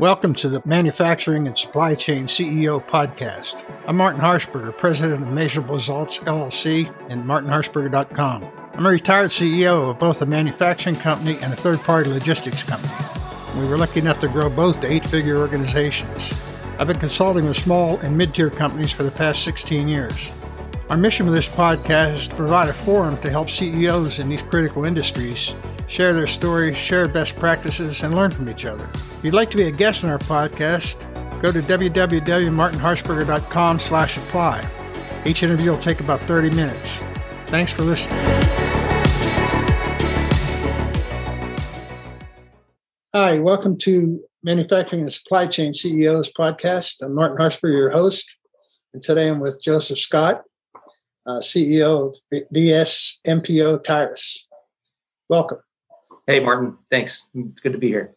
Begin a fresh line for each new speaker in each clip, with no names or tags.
Welcome to the Manufacturing and Supply Chain CEO podcast. I'm Martin Harshberger, president of Measurable Results LLC and martinharshberger.com. I'm a retired CEO of both a manufacturing company and a third party logistics company. We were lucky enough to grow both to eight figure organizations. I've been consulting with small and mid tier companies for the past 16 years. Our mission with this podcast is to provide a forum to help CEOs in these critical industries share their stories, share best practices, and learn from each other. If you'd like to be a guest on our podcast, go to www.martinharshberger.com slash apply. Each interview will take about 30 minutes. Thanks for listening. Hi, welcome to Manufacturing and Supply Chain CEOs podcast. I'm Martin Harshberger, your host, and today I'm with Joseph Scott, uh, CEO of VS MPO Tirus. Welcome.
Hey, Martin. Thanks. It's good to be here.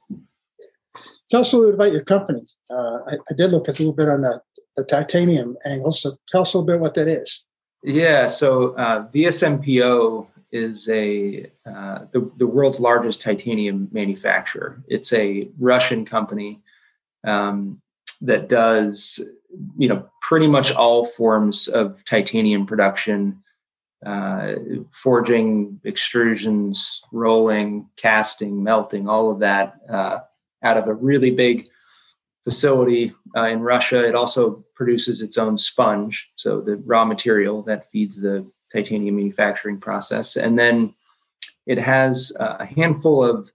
Tell us a little bit about your company. Uh, I, I, did look a little bit on the, the, titanium angle, so tell us a little bit what that is.
Yeah, so uh, VSMPO is a uh, the, the world's largest titanium manufacturer. It's a Russian company um, that does you know pretty much all forms of titanium production uh, forging, extrusions, rolling, casting, melting, all of that uh, out of a really big facility uh, in Russia. It also produces its own sponge, so the raw material that feeds the titanium manufacturing process. And then it has a handful of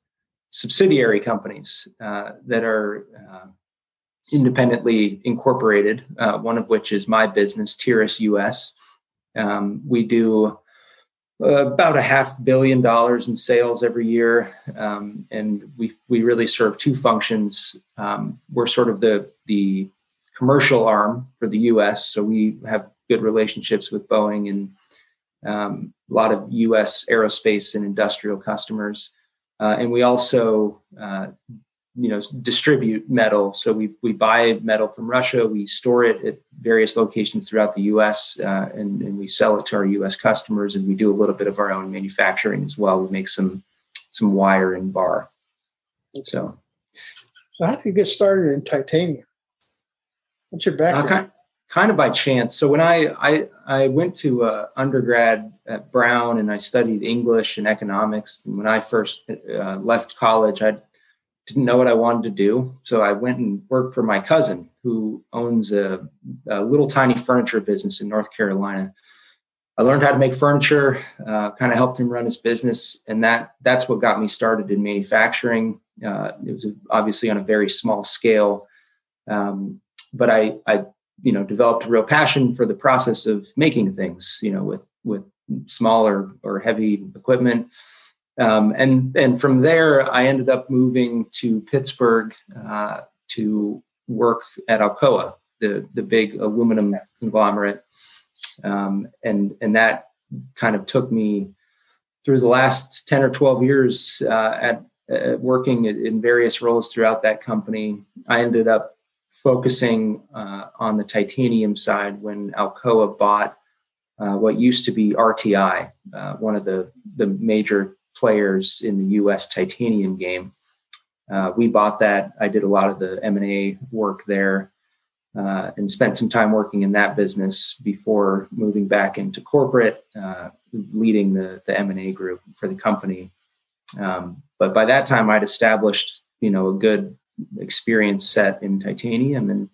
subsidiary companies uh, that are uh, independently incorporated, uh, one of which is my business, Tirus US. Um, we do uh, about a half billion dollars in sales every year, um, and we we really serve two functions. Um, we're sort of the the commercial arm for the U.S., so we have good relationships with Boeing and um, a lot of U.S. aerospace and industrial customers, uh, and we also uh, you know distribute metal. So we we buy metal from russia we store it at various locations throughout the us uh, and, and we sell it to our us customers and we do a little bit of our own manufacturing as well. We make some some wire and bar. So.
So how did you get started in titanium? What's your background? uh,
kind, kind, of by chance. So when i i i went to uh, undergrad at brown and i studied english and economics. And when i first uh, left college i didn't know what I wanted to do. So I went and worked for my cousin who owns a, a little tiny furniture business in North Carolina. I learned how to make furniture, uh, kind of helped him run his business, and that that's what got me started in manufacturing. Uh, it was obviously on a very small scale, um, but I, I, you know, developed a real passion for the process of making things. You know, with with smaller or heavy equipment. Um, and and from there, I ended up moving to Pittsburgh uh, to work at Alcoa, the the big aluminum conglomerate, um, and and that kind of took me through the last ten or twelve years uh, at, at, working in various roles throughout that company. I ended up focusing uh, on the titanium side when Alcoa bought uh, what used to be RTI, uh, one of the the major players in the U.S. titanium game. Uh, we bought that. I did a lot of the M and A work there, uh, and spent some time working in that business before moving back into corporate, uh, leading the the M and A group for the company. Um, but by that time, I'd established you know a good experience set in titanium, and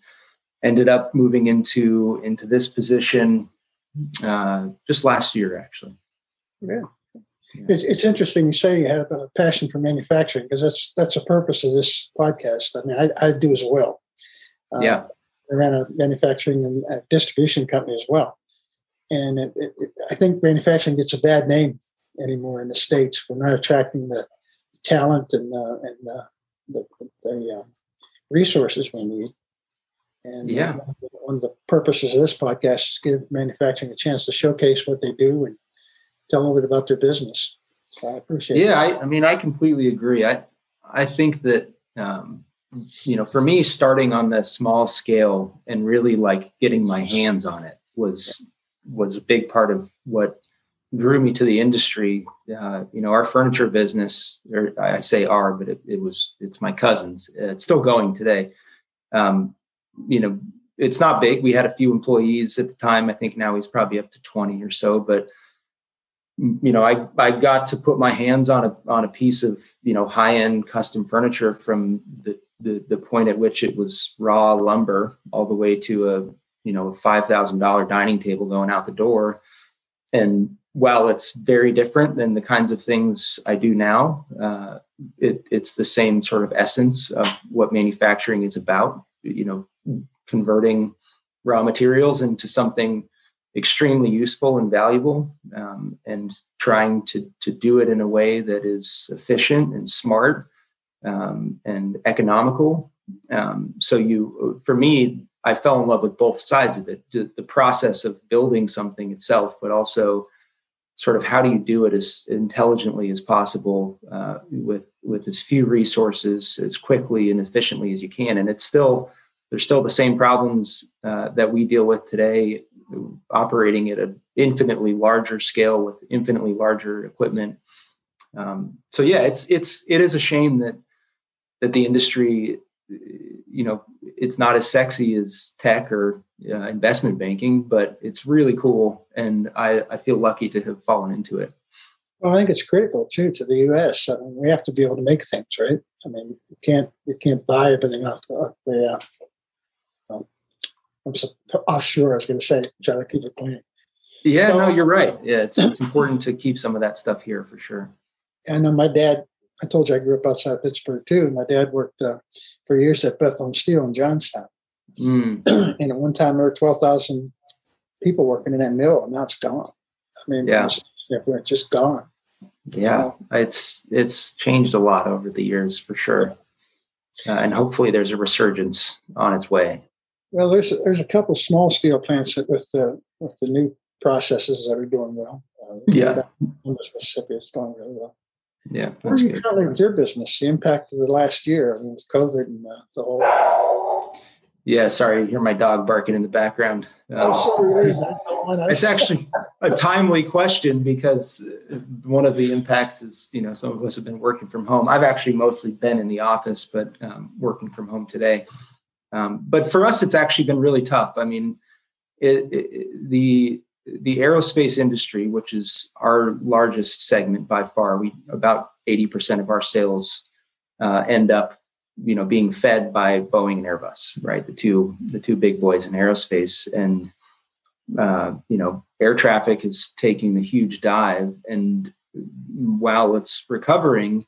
ended up moving into into this position uh, just last year, actually.
Yeah. It's, it's interesting you say you have a passion for manufacturing because that's that's the purpose of this podcast. I mean, I, I do as well.
Uh, yeah,
I ran a manufacturing and distribution company as well, and it, it, I think manufacturing gets a bad name anymore in the states. We're not attracting the talent and uh, and uh, the, the uh, resources we need. And
yeah,
uh, one of the purposes of this podcast is give manufacturing a chance to showcase what they do and tell a little bit about their business. So I appreciate.
Yeah, I, I, mean, I completely agree. I I think that um, you know, for me, starting on the small scale and really like getting my hands on it was was a big part of what drew me to the industry. Uh, you know, our furniture business, or I say our, but it, it was it's my cousin's. It's still going today. Um, you know, it's not big. We had a few employees at the time. I think now he's probably up to twenty or so. But you know, I I got to put my hands on a on a piece of you know high end custom furniture from the, the the point at which it was raw lumber all the way to a you know five thousand dollar dining table going out the door. And while it's very different than the kinds of things I do now, uh, it, it's the same sort of essence of what manufacturing is about. You know, converting raw materials into something extremely useful and valuable, um, and trying to to do it in a way that is efficient and smart um, and economical. Um, so you, for me, I fell in love with both sides of it: the, process of building something itself, but also sort of how do you do it as intelligently as possible uh, with with as few resources as quickly and efficiently as you can and it's still there's still the same problems uh, that we deal with today operating at an infinitely larger scale with infinitely larger equipment um, so yeah it's it's it is a shame that that the industry you know it's not as sexy as tech or uh, investment banking, but it's really cool, and I, I feel lucky to have fallen into it.
Well, I think it's critical too to the U.S. I mean, we have to be able to make things, right? I mean, you can't you can't buy everything off the. Uh, um, I'm just offshore. I was going to say, try to keep it clean.
Yeah, so, no, you're right. Yeah, it's it's important to keep some of that stuff here for sure.
And then my dad I told you I grew up outside of Pittsburgh too. My dad worked uh, for years at Bethlehem Steel in Johnstown. Mm. and at one time there were 12,000 people working in that mill, and now it's gone. I mean, yeah. it's, it's just gone.
Yeah, it's it's changed a lot over the years for sure, uh, and hopefully there's a resurgence on its way.
Well, there's there's a couple small steel plants that with the with the new processes that are doing well.
Uh, yeah,
Mississippi is going really well.
Yeah.
What are you currently with your business? The impact of the last year I mean, with COVID and uh, the whole.
Yeah, sorry, you hear my dog barking in the background.
Oh,
it's actually a timely question because one of the impacts is, you know, some of us have been working from home. I've actually mostly been in the office, but um, working from home today. Um, but for us, it's actually been really tough. I mean, it, it, the the aerospace industry, which is our largest segment by far, we about 80% of our sales uh, end up, you know, being fed by Boeing and Airbus, right? The two the two big boys in aerospace, and uh, you know, air traffic is taking a huge dive, and while it's recovering,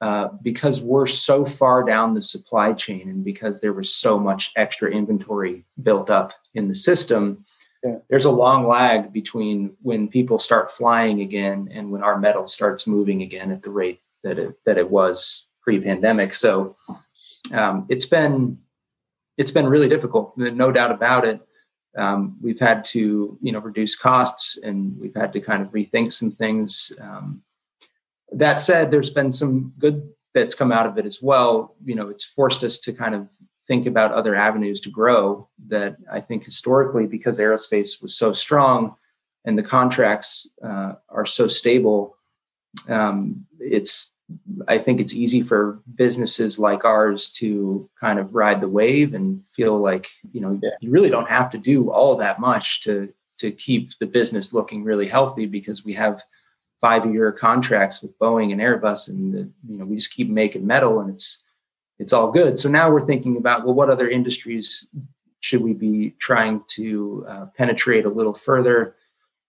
uh, because we're so far down the supply chain, and because there was so much extra inventory built up in the system yeah. there's a long lag between when people start flying again and when our metal starts moving again at the rate that it that it was pre-pandemic. So um, it's been it's been really difficult, no doubt about it. Um, we've had to you know reduce costs and we've had to kind of rethink some things. Um, that said, there's been some good that's come out of it as well. You know, it's forced us to kind of think about other avenues to grow that I think historically, because aerospace was so strong and the contracts uh, are so stable, um, it's I think it's easy for businesses like ours to kind of ride the wave and feel like you know yeah. you really don't have to do all that much to to keep the business looking really healthy because we have five year contracts with Boeing and Airbus and the, you know we just keep making metal and it's it's all good. So now we're thinking about well, what other industries should we be trying to uh, penetrate a little further?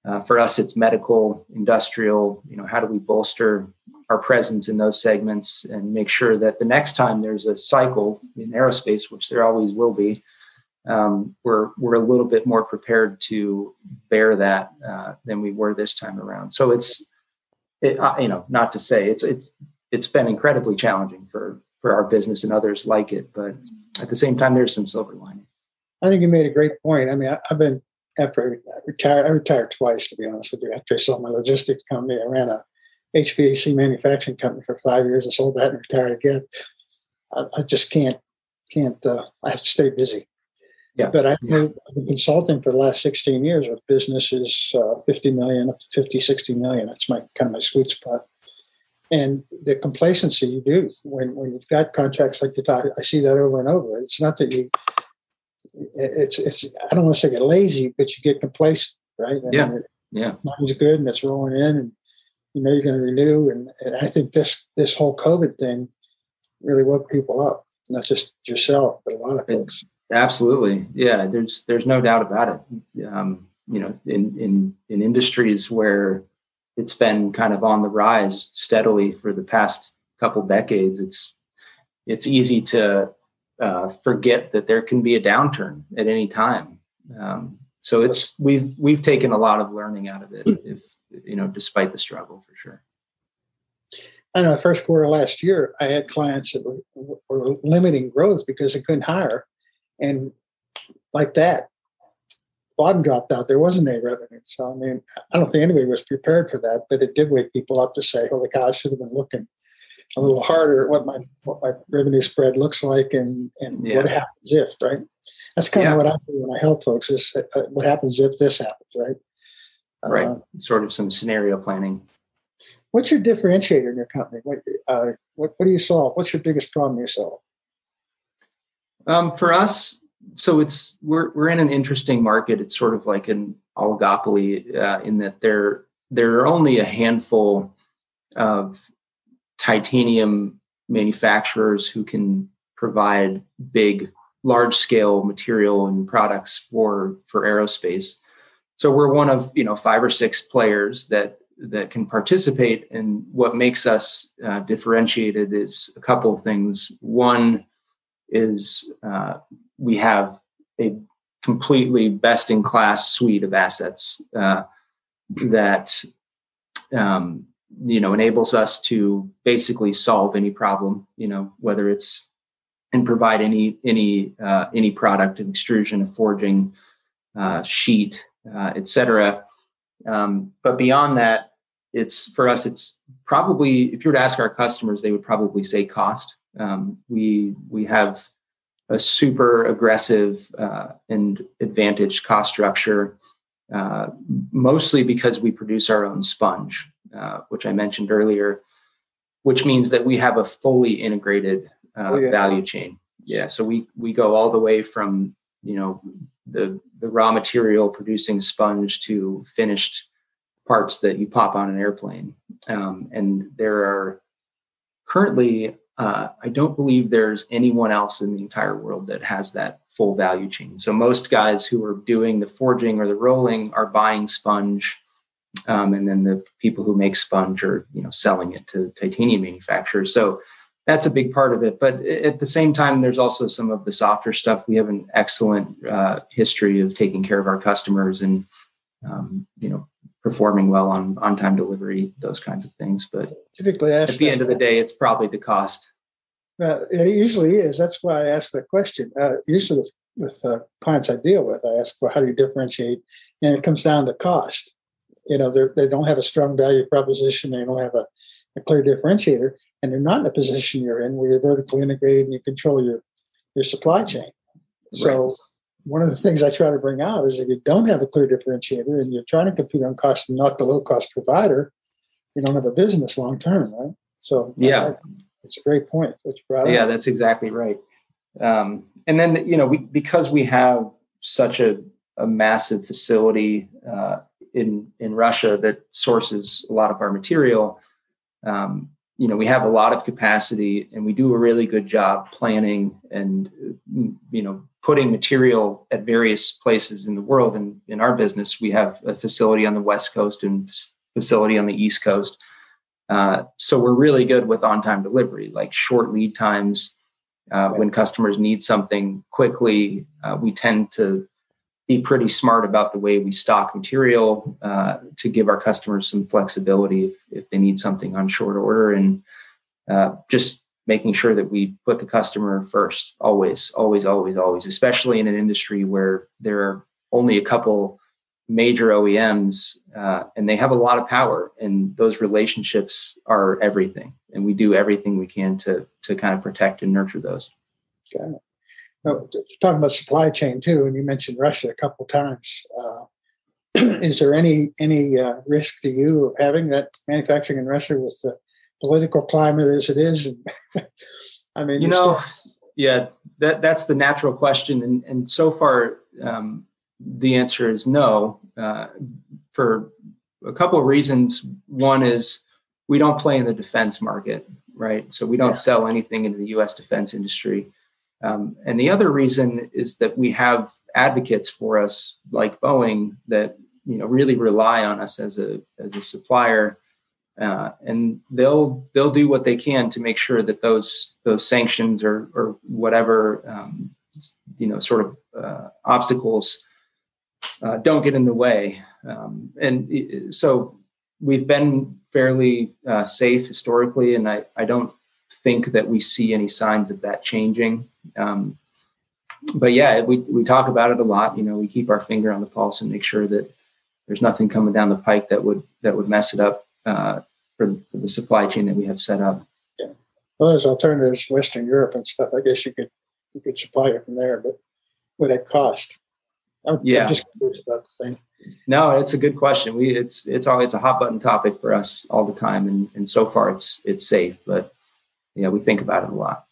Uh, for us, it's medical, industrial. You know, how do we bolster our presence in those segments and make sure that the next time there's a cycle in aerospace, which there always will be, um, we're we're a little bit more prepared to bear that uh, than we were this time around. So it's, it, you know, not to say it's it's it's been incredibly challenging for for our business and others like it. But at the same time, there's some silver lining.
I think you made a great point. I mean, I, have been after I retired. I retired twice, to be honest with you. After I sold my logistics company, I ran a HVAC manufacturing company for five years. I sold that and retired again. I, I just can't can't. Uh, I have to stay busy. Yeah. But I've been consulting for the last 16 years with businesses uh, 50 million up to 50, 60 million. That's my kind of my sweet spot. And the complacency you do when, when you've got contracts like you talk, I see that over and over. It's not that you, it's, it's, I don't want to say get lazy, but you get complacent, right?
And yeah. Yeah.
Money's good and it's rolling in and you know you're going to renew. And, and I think this, this whole COVID thing really woke people up, not just yourself, but a lot of folks.
Absolutely, yeah. There's there's no doubt about it. Um, you know, in in in industries where it's been kind of on the rise steadily for the past couple decades, it's it's easy to uh, forget that there can be a downturn at any time. Um, so it's we've we've taken a lot of learning out of it, if you know, despite the struggle for sure.
I know first quarter last year, I had clients that were, were limiting growth because they couldn't hire and like that, bottom dropped out. There wasn't any revenue. So I mean, I don't think anybody was prepared for that, but it did wake people up to say, "Holy cow, I should have been looking a little harder at what my what my revenue spread looks like and and yeah. what happens if." Right. That's kind yeah. of what I do when I help folks is uh, what happens if this happens. Right.
Right. Uh, sort of some scenario planning.
What's your differentiator in your company? What, uh, what, what do you solve? What's your biggest problem you solve?
Um, for us, so it's we're we're in an interesting market. It's sort of like an oligopoly uh, in that there there are only a handful of titanium manufacturers who can provide big, large scale material and products for for aerospace. So we're one of you know five or six players that that can participate. And what makes us uh, differentiated is a couple of things. One is uh, we have a completely best in class suite of assets uh, that um, you know enables us to basically solve any problem you know whether it's and provide any any uh, any product an extrusion a forging uh, sheet uh, etc um, but beyond that it's for us it's probably if you were to ask our customers they would probably say cost um, we we have a super aggressive uh, and advantaged cost structure, uh, mostly because we produce our own sponge, uh, which I mentioned earlier, which means that we have a fully integrated uh, oh, yeah. value chain. Yeah, so we we go all the way from you know the the raw material producing sponge to finished parts that you pop on an airplane, um, and there are currently uh, I don't believe there's anyone else in the entire world that has that full value chain. So most guys who are doing the forging or the rolling are buying sponge, um, and then the people who make sponge are you know selling it to titanium manufacturers. So that's a big part of it. But at the same time, there's also some of the softer stuff. We have an excellent uh, history of taking care of our customers and um, you know performing well on on time delivery, those kinds of things. But
typically, at
the end of the day, it's probably the cost.
Uh, it usually is. That's why I ask that question. Uh, usually, with, with uh, clients I deal with, I ask, "Well, how do you differentiate?" And it comes down to cost. You know, they don't have a strong value proposition. They don't have a, a clear differentiator, and they're not in a position you're in where you're vertically integrated and you control your your supply chain. So. One of the things I try to bring out is if you don't have a clear differentiator and you're trying to compete on cost and not the low cost provider, you don't have a business long term, right? So
yeah,
it's a great point. Which
yeah, that's exactly right. Um, and then you know we because we have such a, a massive facility uh, in in Russia that sources a lot of our material. Um, you know we have a lot of capacity and we do a really good job planning and you know putting material at various places in the world. And in our business, we have a facility on the West Coast and facility on the East Coast. Uh, so we're really good with on-time delivery, like short lead times. Uh. When customers need something quickly, uh, we tend to be pretty smart about the way we stock material uh, to give our customers some flexibility if, if they need something on short order and uh, just making sure that we put the customer first always always always always especially in an industry where there are only a couple major oems uh, and they have a lot of power and those relationships are everything and we do everything we can to to kind of protect and nurture those
Got it. No, talking about supply chain too, and you mentioned Russia a couple times. Uh, is there any any uh, risk to you of having that manufacturing in Russia with the political climate as it is?
I mean, you know, still- yeah, that that's the natural question, and and so far um, the answer is no, uh, for a couple of reasons. One is we don't play in the defense market, right? So we don't yeah. sell anything into the U.S. defense industry. Um, and the other reason is that we have advocates for us, like Boeing, that you know really rely on us as a as a supplier, uh, and they'll they'll do what they can to make sure that those those sanctions or or whatever um, you know sort of uh, obstacles uh, don't get in the way. Um, and so we've been fairly uh, safe historically, and I, I don't think that we see any signs of that changing. Um, but yeah, we, we talk about it a lot. You know, we keep our finger on the pulse and make sure that there's nothing coming down the pike that would that would mess it up uh, for, for, the supply chain that we have set up.
Yeah. Well, there's alternatives, Western Europe and stuff. I guess you could you could supply it from there, but what it cost? I'm,
yeah. I'm just curious
about the thing.
No, it's a good question. We it's it's all it's a hot button topic for us all the time, and and so far it's it's safe, but yeah, we think about it a lot.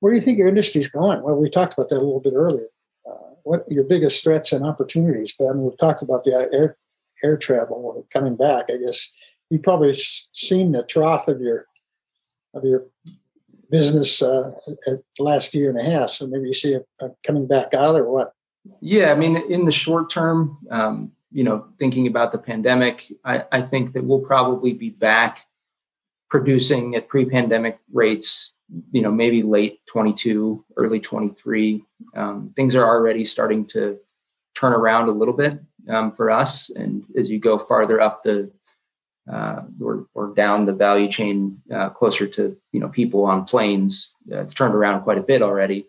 Where do you think your industry's going? Well, we talked about that a little bit earlier. Uh, what your biggest threats and opportunities? But I mean, we've talked about the air air travel coming back. I guess you've probably seen the trough of your of your business uh, at the last year and a half. So maybe you see it uh, coming back out, or what?
Yeah, I mean, in the short term, um, you know, thinking about the pandemic, I, I, think that we'll probably be back producing at pre-pandemic rates. You know, maybe late 22, early 23. Um, things are already starting to turn around a little bit um, for us, and as you go farther up the uh, or, or down the value chain, uh, closer to you know people on planes, uh, it's turned around quite a bit already.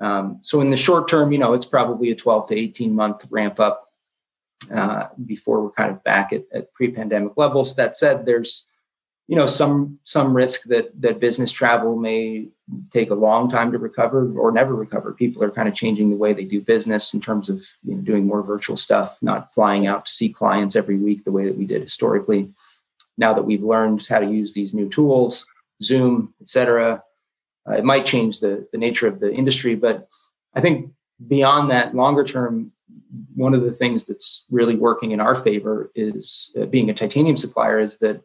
Um, so in the short term, you know, it's probably a 12 to 18 month ramp up uh, before we're kind of back at, at, pre-pandemic levels. That said, there's you know some some risk that that business travel may take a long time to recover or never recover. People are kind of changing the way they do business in terms of you know, doing more virtual stuff, not flying out to see clients every week the way that we did historically. Now that we've learned how to use these new tools, Zoom, et cetera, uh, it might change the, the nature of the industry, but I think beyond that, longer term, one of the things that's really working in our favor is uh, being a titanium supplier is that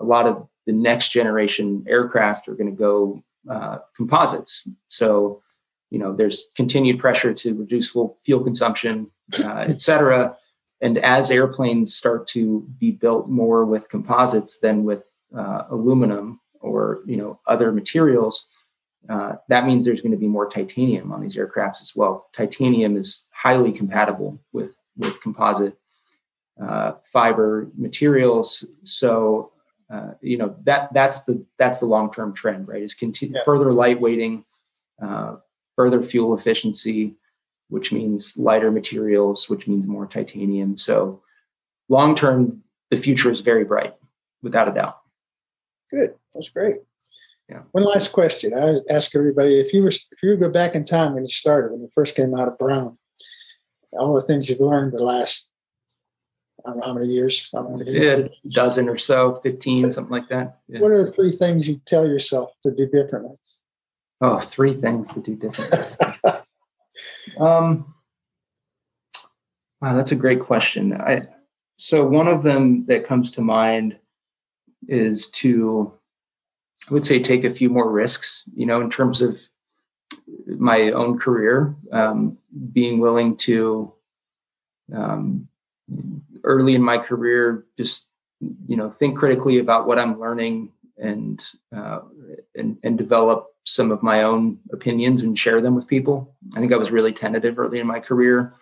a lot of the next generation aircraft are going to go uh, composites. So, you know, there's continued pressure to reduce fuel, fuel consumption, uh, et cetera. And as airplanes start to be built more with composites than with uh, aluminum or you know other materials, uh, that means there's going to be more titanium on these aircrafts as well. Titanium is highly compatible with with composite uh, fiber materials. So uh, you know that that's the that's the long term trend, right? Is continue yeah. further lightweighting, uh, further fuel efficiency, which means lighter materials, which means more titanium. So long term, the future is very bright, without a doubt.
Good, that's great. Yeah. One last question. I ask everybody if you were if you go back in time when you started, when you first came out of Brown, all the things you've learned the last I don't know how many years. I don't
want to get yeah, a dozen or so, fifteen, but something like that.
Yeah. What are the three things you tell yourself to do differently?
Oh, three things to do differently. um, wow, that's a great question. I so one of them that comes to mind is to I would say take a few more risks, you know, in terms of my own career, um, being willing to um, early in my career, just you know, think critically about what I'm learning and uh, and and develop some of my own opinions and share them with people. I think I was really tentative early in my career,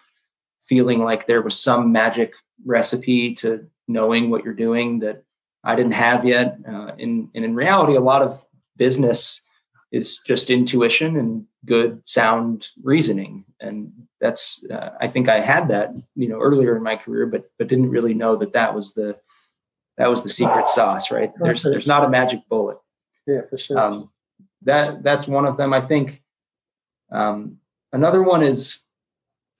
feeling like there was some magic recipe to knowing what you're doing that I didn't have yet. Uh, and, and in reality, a lot of business is just intuition and good sound reasoning and that's uh, i think i had that you know earlier in my career but but didn't really know that that was the that was the secret sauce right there's there's not a magic bullet
yeah for sure
um, that that's one of them i think Um, another one is,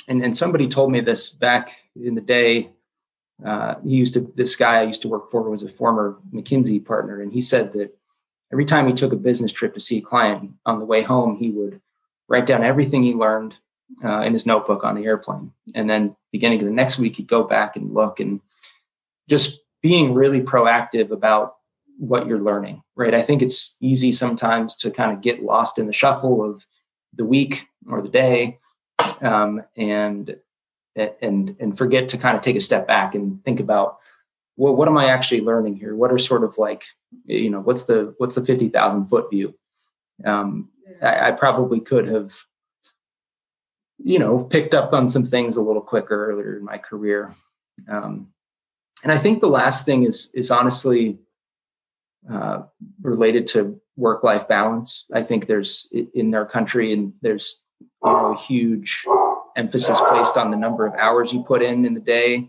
and, and somebody told me this back in the day. Uh, he used to, this guy I used to work for was a former McKinsey partner. And he said that every time he took a business trip to see a client on the way home, he would write down everything he learned uh, in his notebook on the airplane. And then beginning of the next week, he'd go back and look and just being really proactive about what you're learning, right? I think it's easy sometimes to kind of get lost in the shuffle of the week or the day, um, and and and forget to kind of take a step back and think about well, what am I actually learning here? What are sort of like, you know, what's the what's the fifty thousand foot view? Um, I, I probably could have, you know, picked up on some things a little quicker earlier in my career. Um, and I think the last thing is is honestly uh, related to work life balance. I think there's in our country and there's you know, a huge emphasis placed on the number of hours you put in in the day.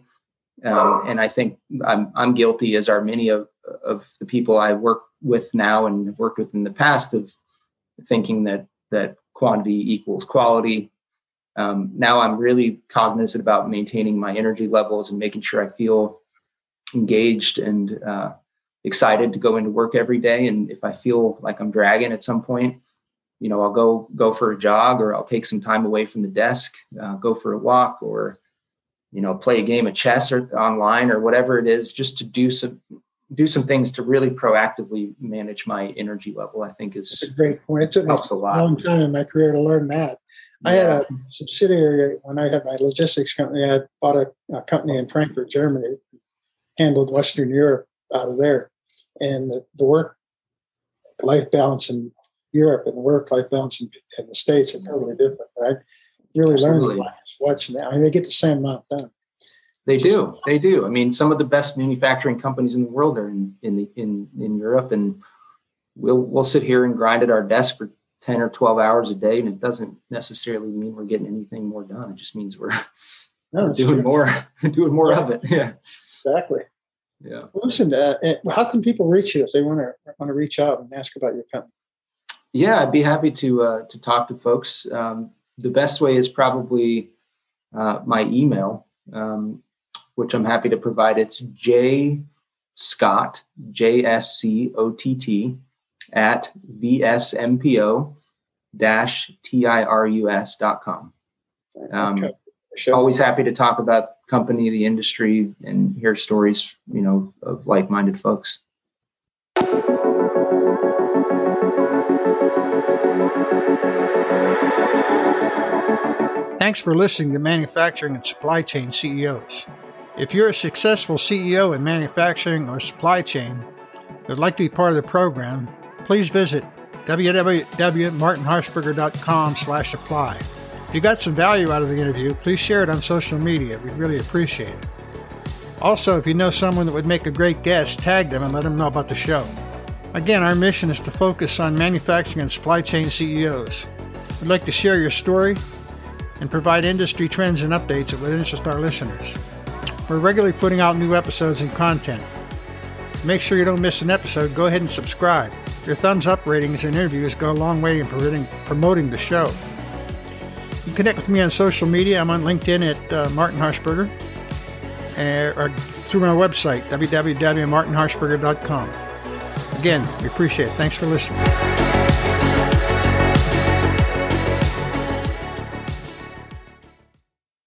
Um, and I think I'm I'm guilty, as are many of of the people I work with now and have worked with in the past, of thinking that that quantity equals quality. Um, now I'm really cognizant about maintaining my energy levels and making sure I feel engaged and uh, excited to go into work every day. And if I feel like I'm dragging at some point, you know, I'll go go for a jog or I'll take some time away from the desk, uh, go for a walk or, you know, play a game of chess or online or whatever it is, just to do some do some things to really proactively manage my energy level. I think is
That's a great point. It took helps a, lot. long time in my career to learn that. I had a subsidiary when I had my logistics company. I bought a, a company in Frankfurt, Germany, handled Western Europe out of there. And the, the work life balance in Europe and work life balance in, in, the States are totally different. I really Absolutely. learned watching that. I mean, they get the same amount done.
They Just, do. They do. I mean, some of the best manufacturing companies in the world are in in the, in in Europe, and we'll we'll sit here and grind at our desk for ten or twelve hours a day, and it doesn't necessarily mean we're getting anything more done. It just means we're no, doing true. more, doing more yeah. of it. Yeah,
exactly.
Yeah.
Well, listen, uh, eh, how can people reach you if they want to want to reach out and ask about your company?
Yeah, I'd be happy to uh, to talk to folks. Um, the best way is probably uh, my email, um, which I'm happy to provide. It's J Scott J S C O T T at vsmpo dash t i r u s dot com. Um, okay. Always happy to talk about company, the industry, and hear stories, you know, of like-minded folks.
Thanks for listening to Manufacturing and Supply Chain CEOs. If you're a successful CEO in manufacturing or supply chain would like to be part of the program, please visit www.martinharshberger.com slash apply. If you got some value out of the interview, please share it on social media. We'd really appreciate it. Also, if you know someone that would make a great guest, tag them and let them know about the show. Again, our mission is to focus on manufacturing and supply chain CEOs. We'd like to share your story and provide industry trends and updates that would interest our listeners. We're regularly putting out new episodes and content. Make sure you don't miss an episode. Go ahead and subscribe. Your thumbs up ratings and interviews go a long way in promoting the show. You can connect with me on social media. I'm on LinkedIn at uh, Martin Harshberger or through my website, www.martinharshberger.com. Again, we appreciate it. Thanks for listening.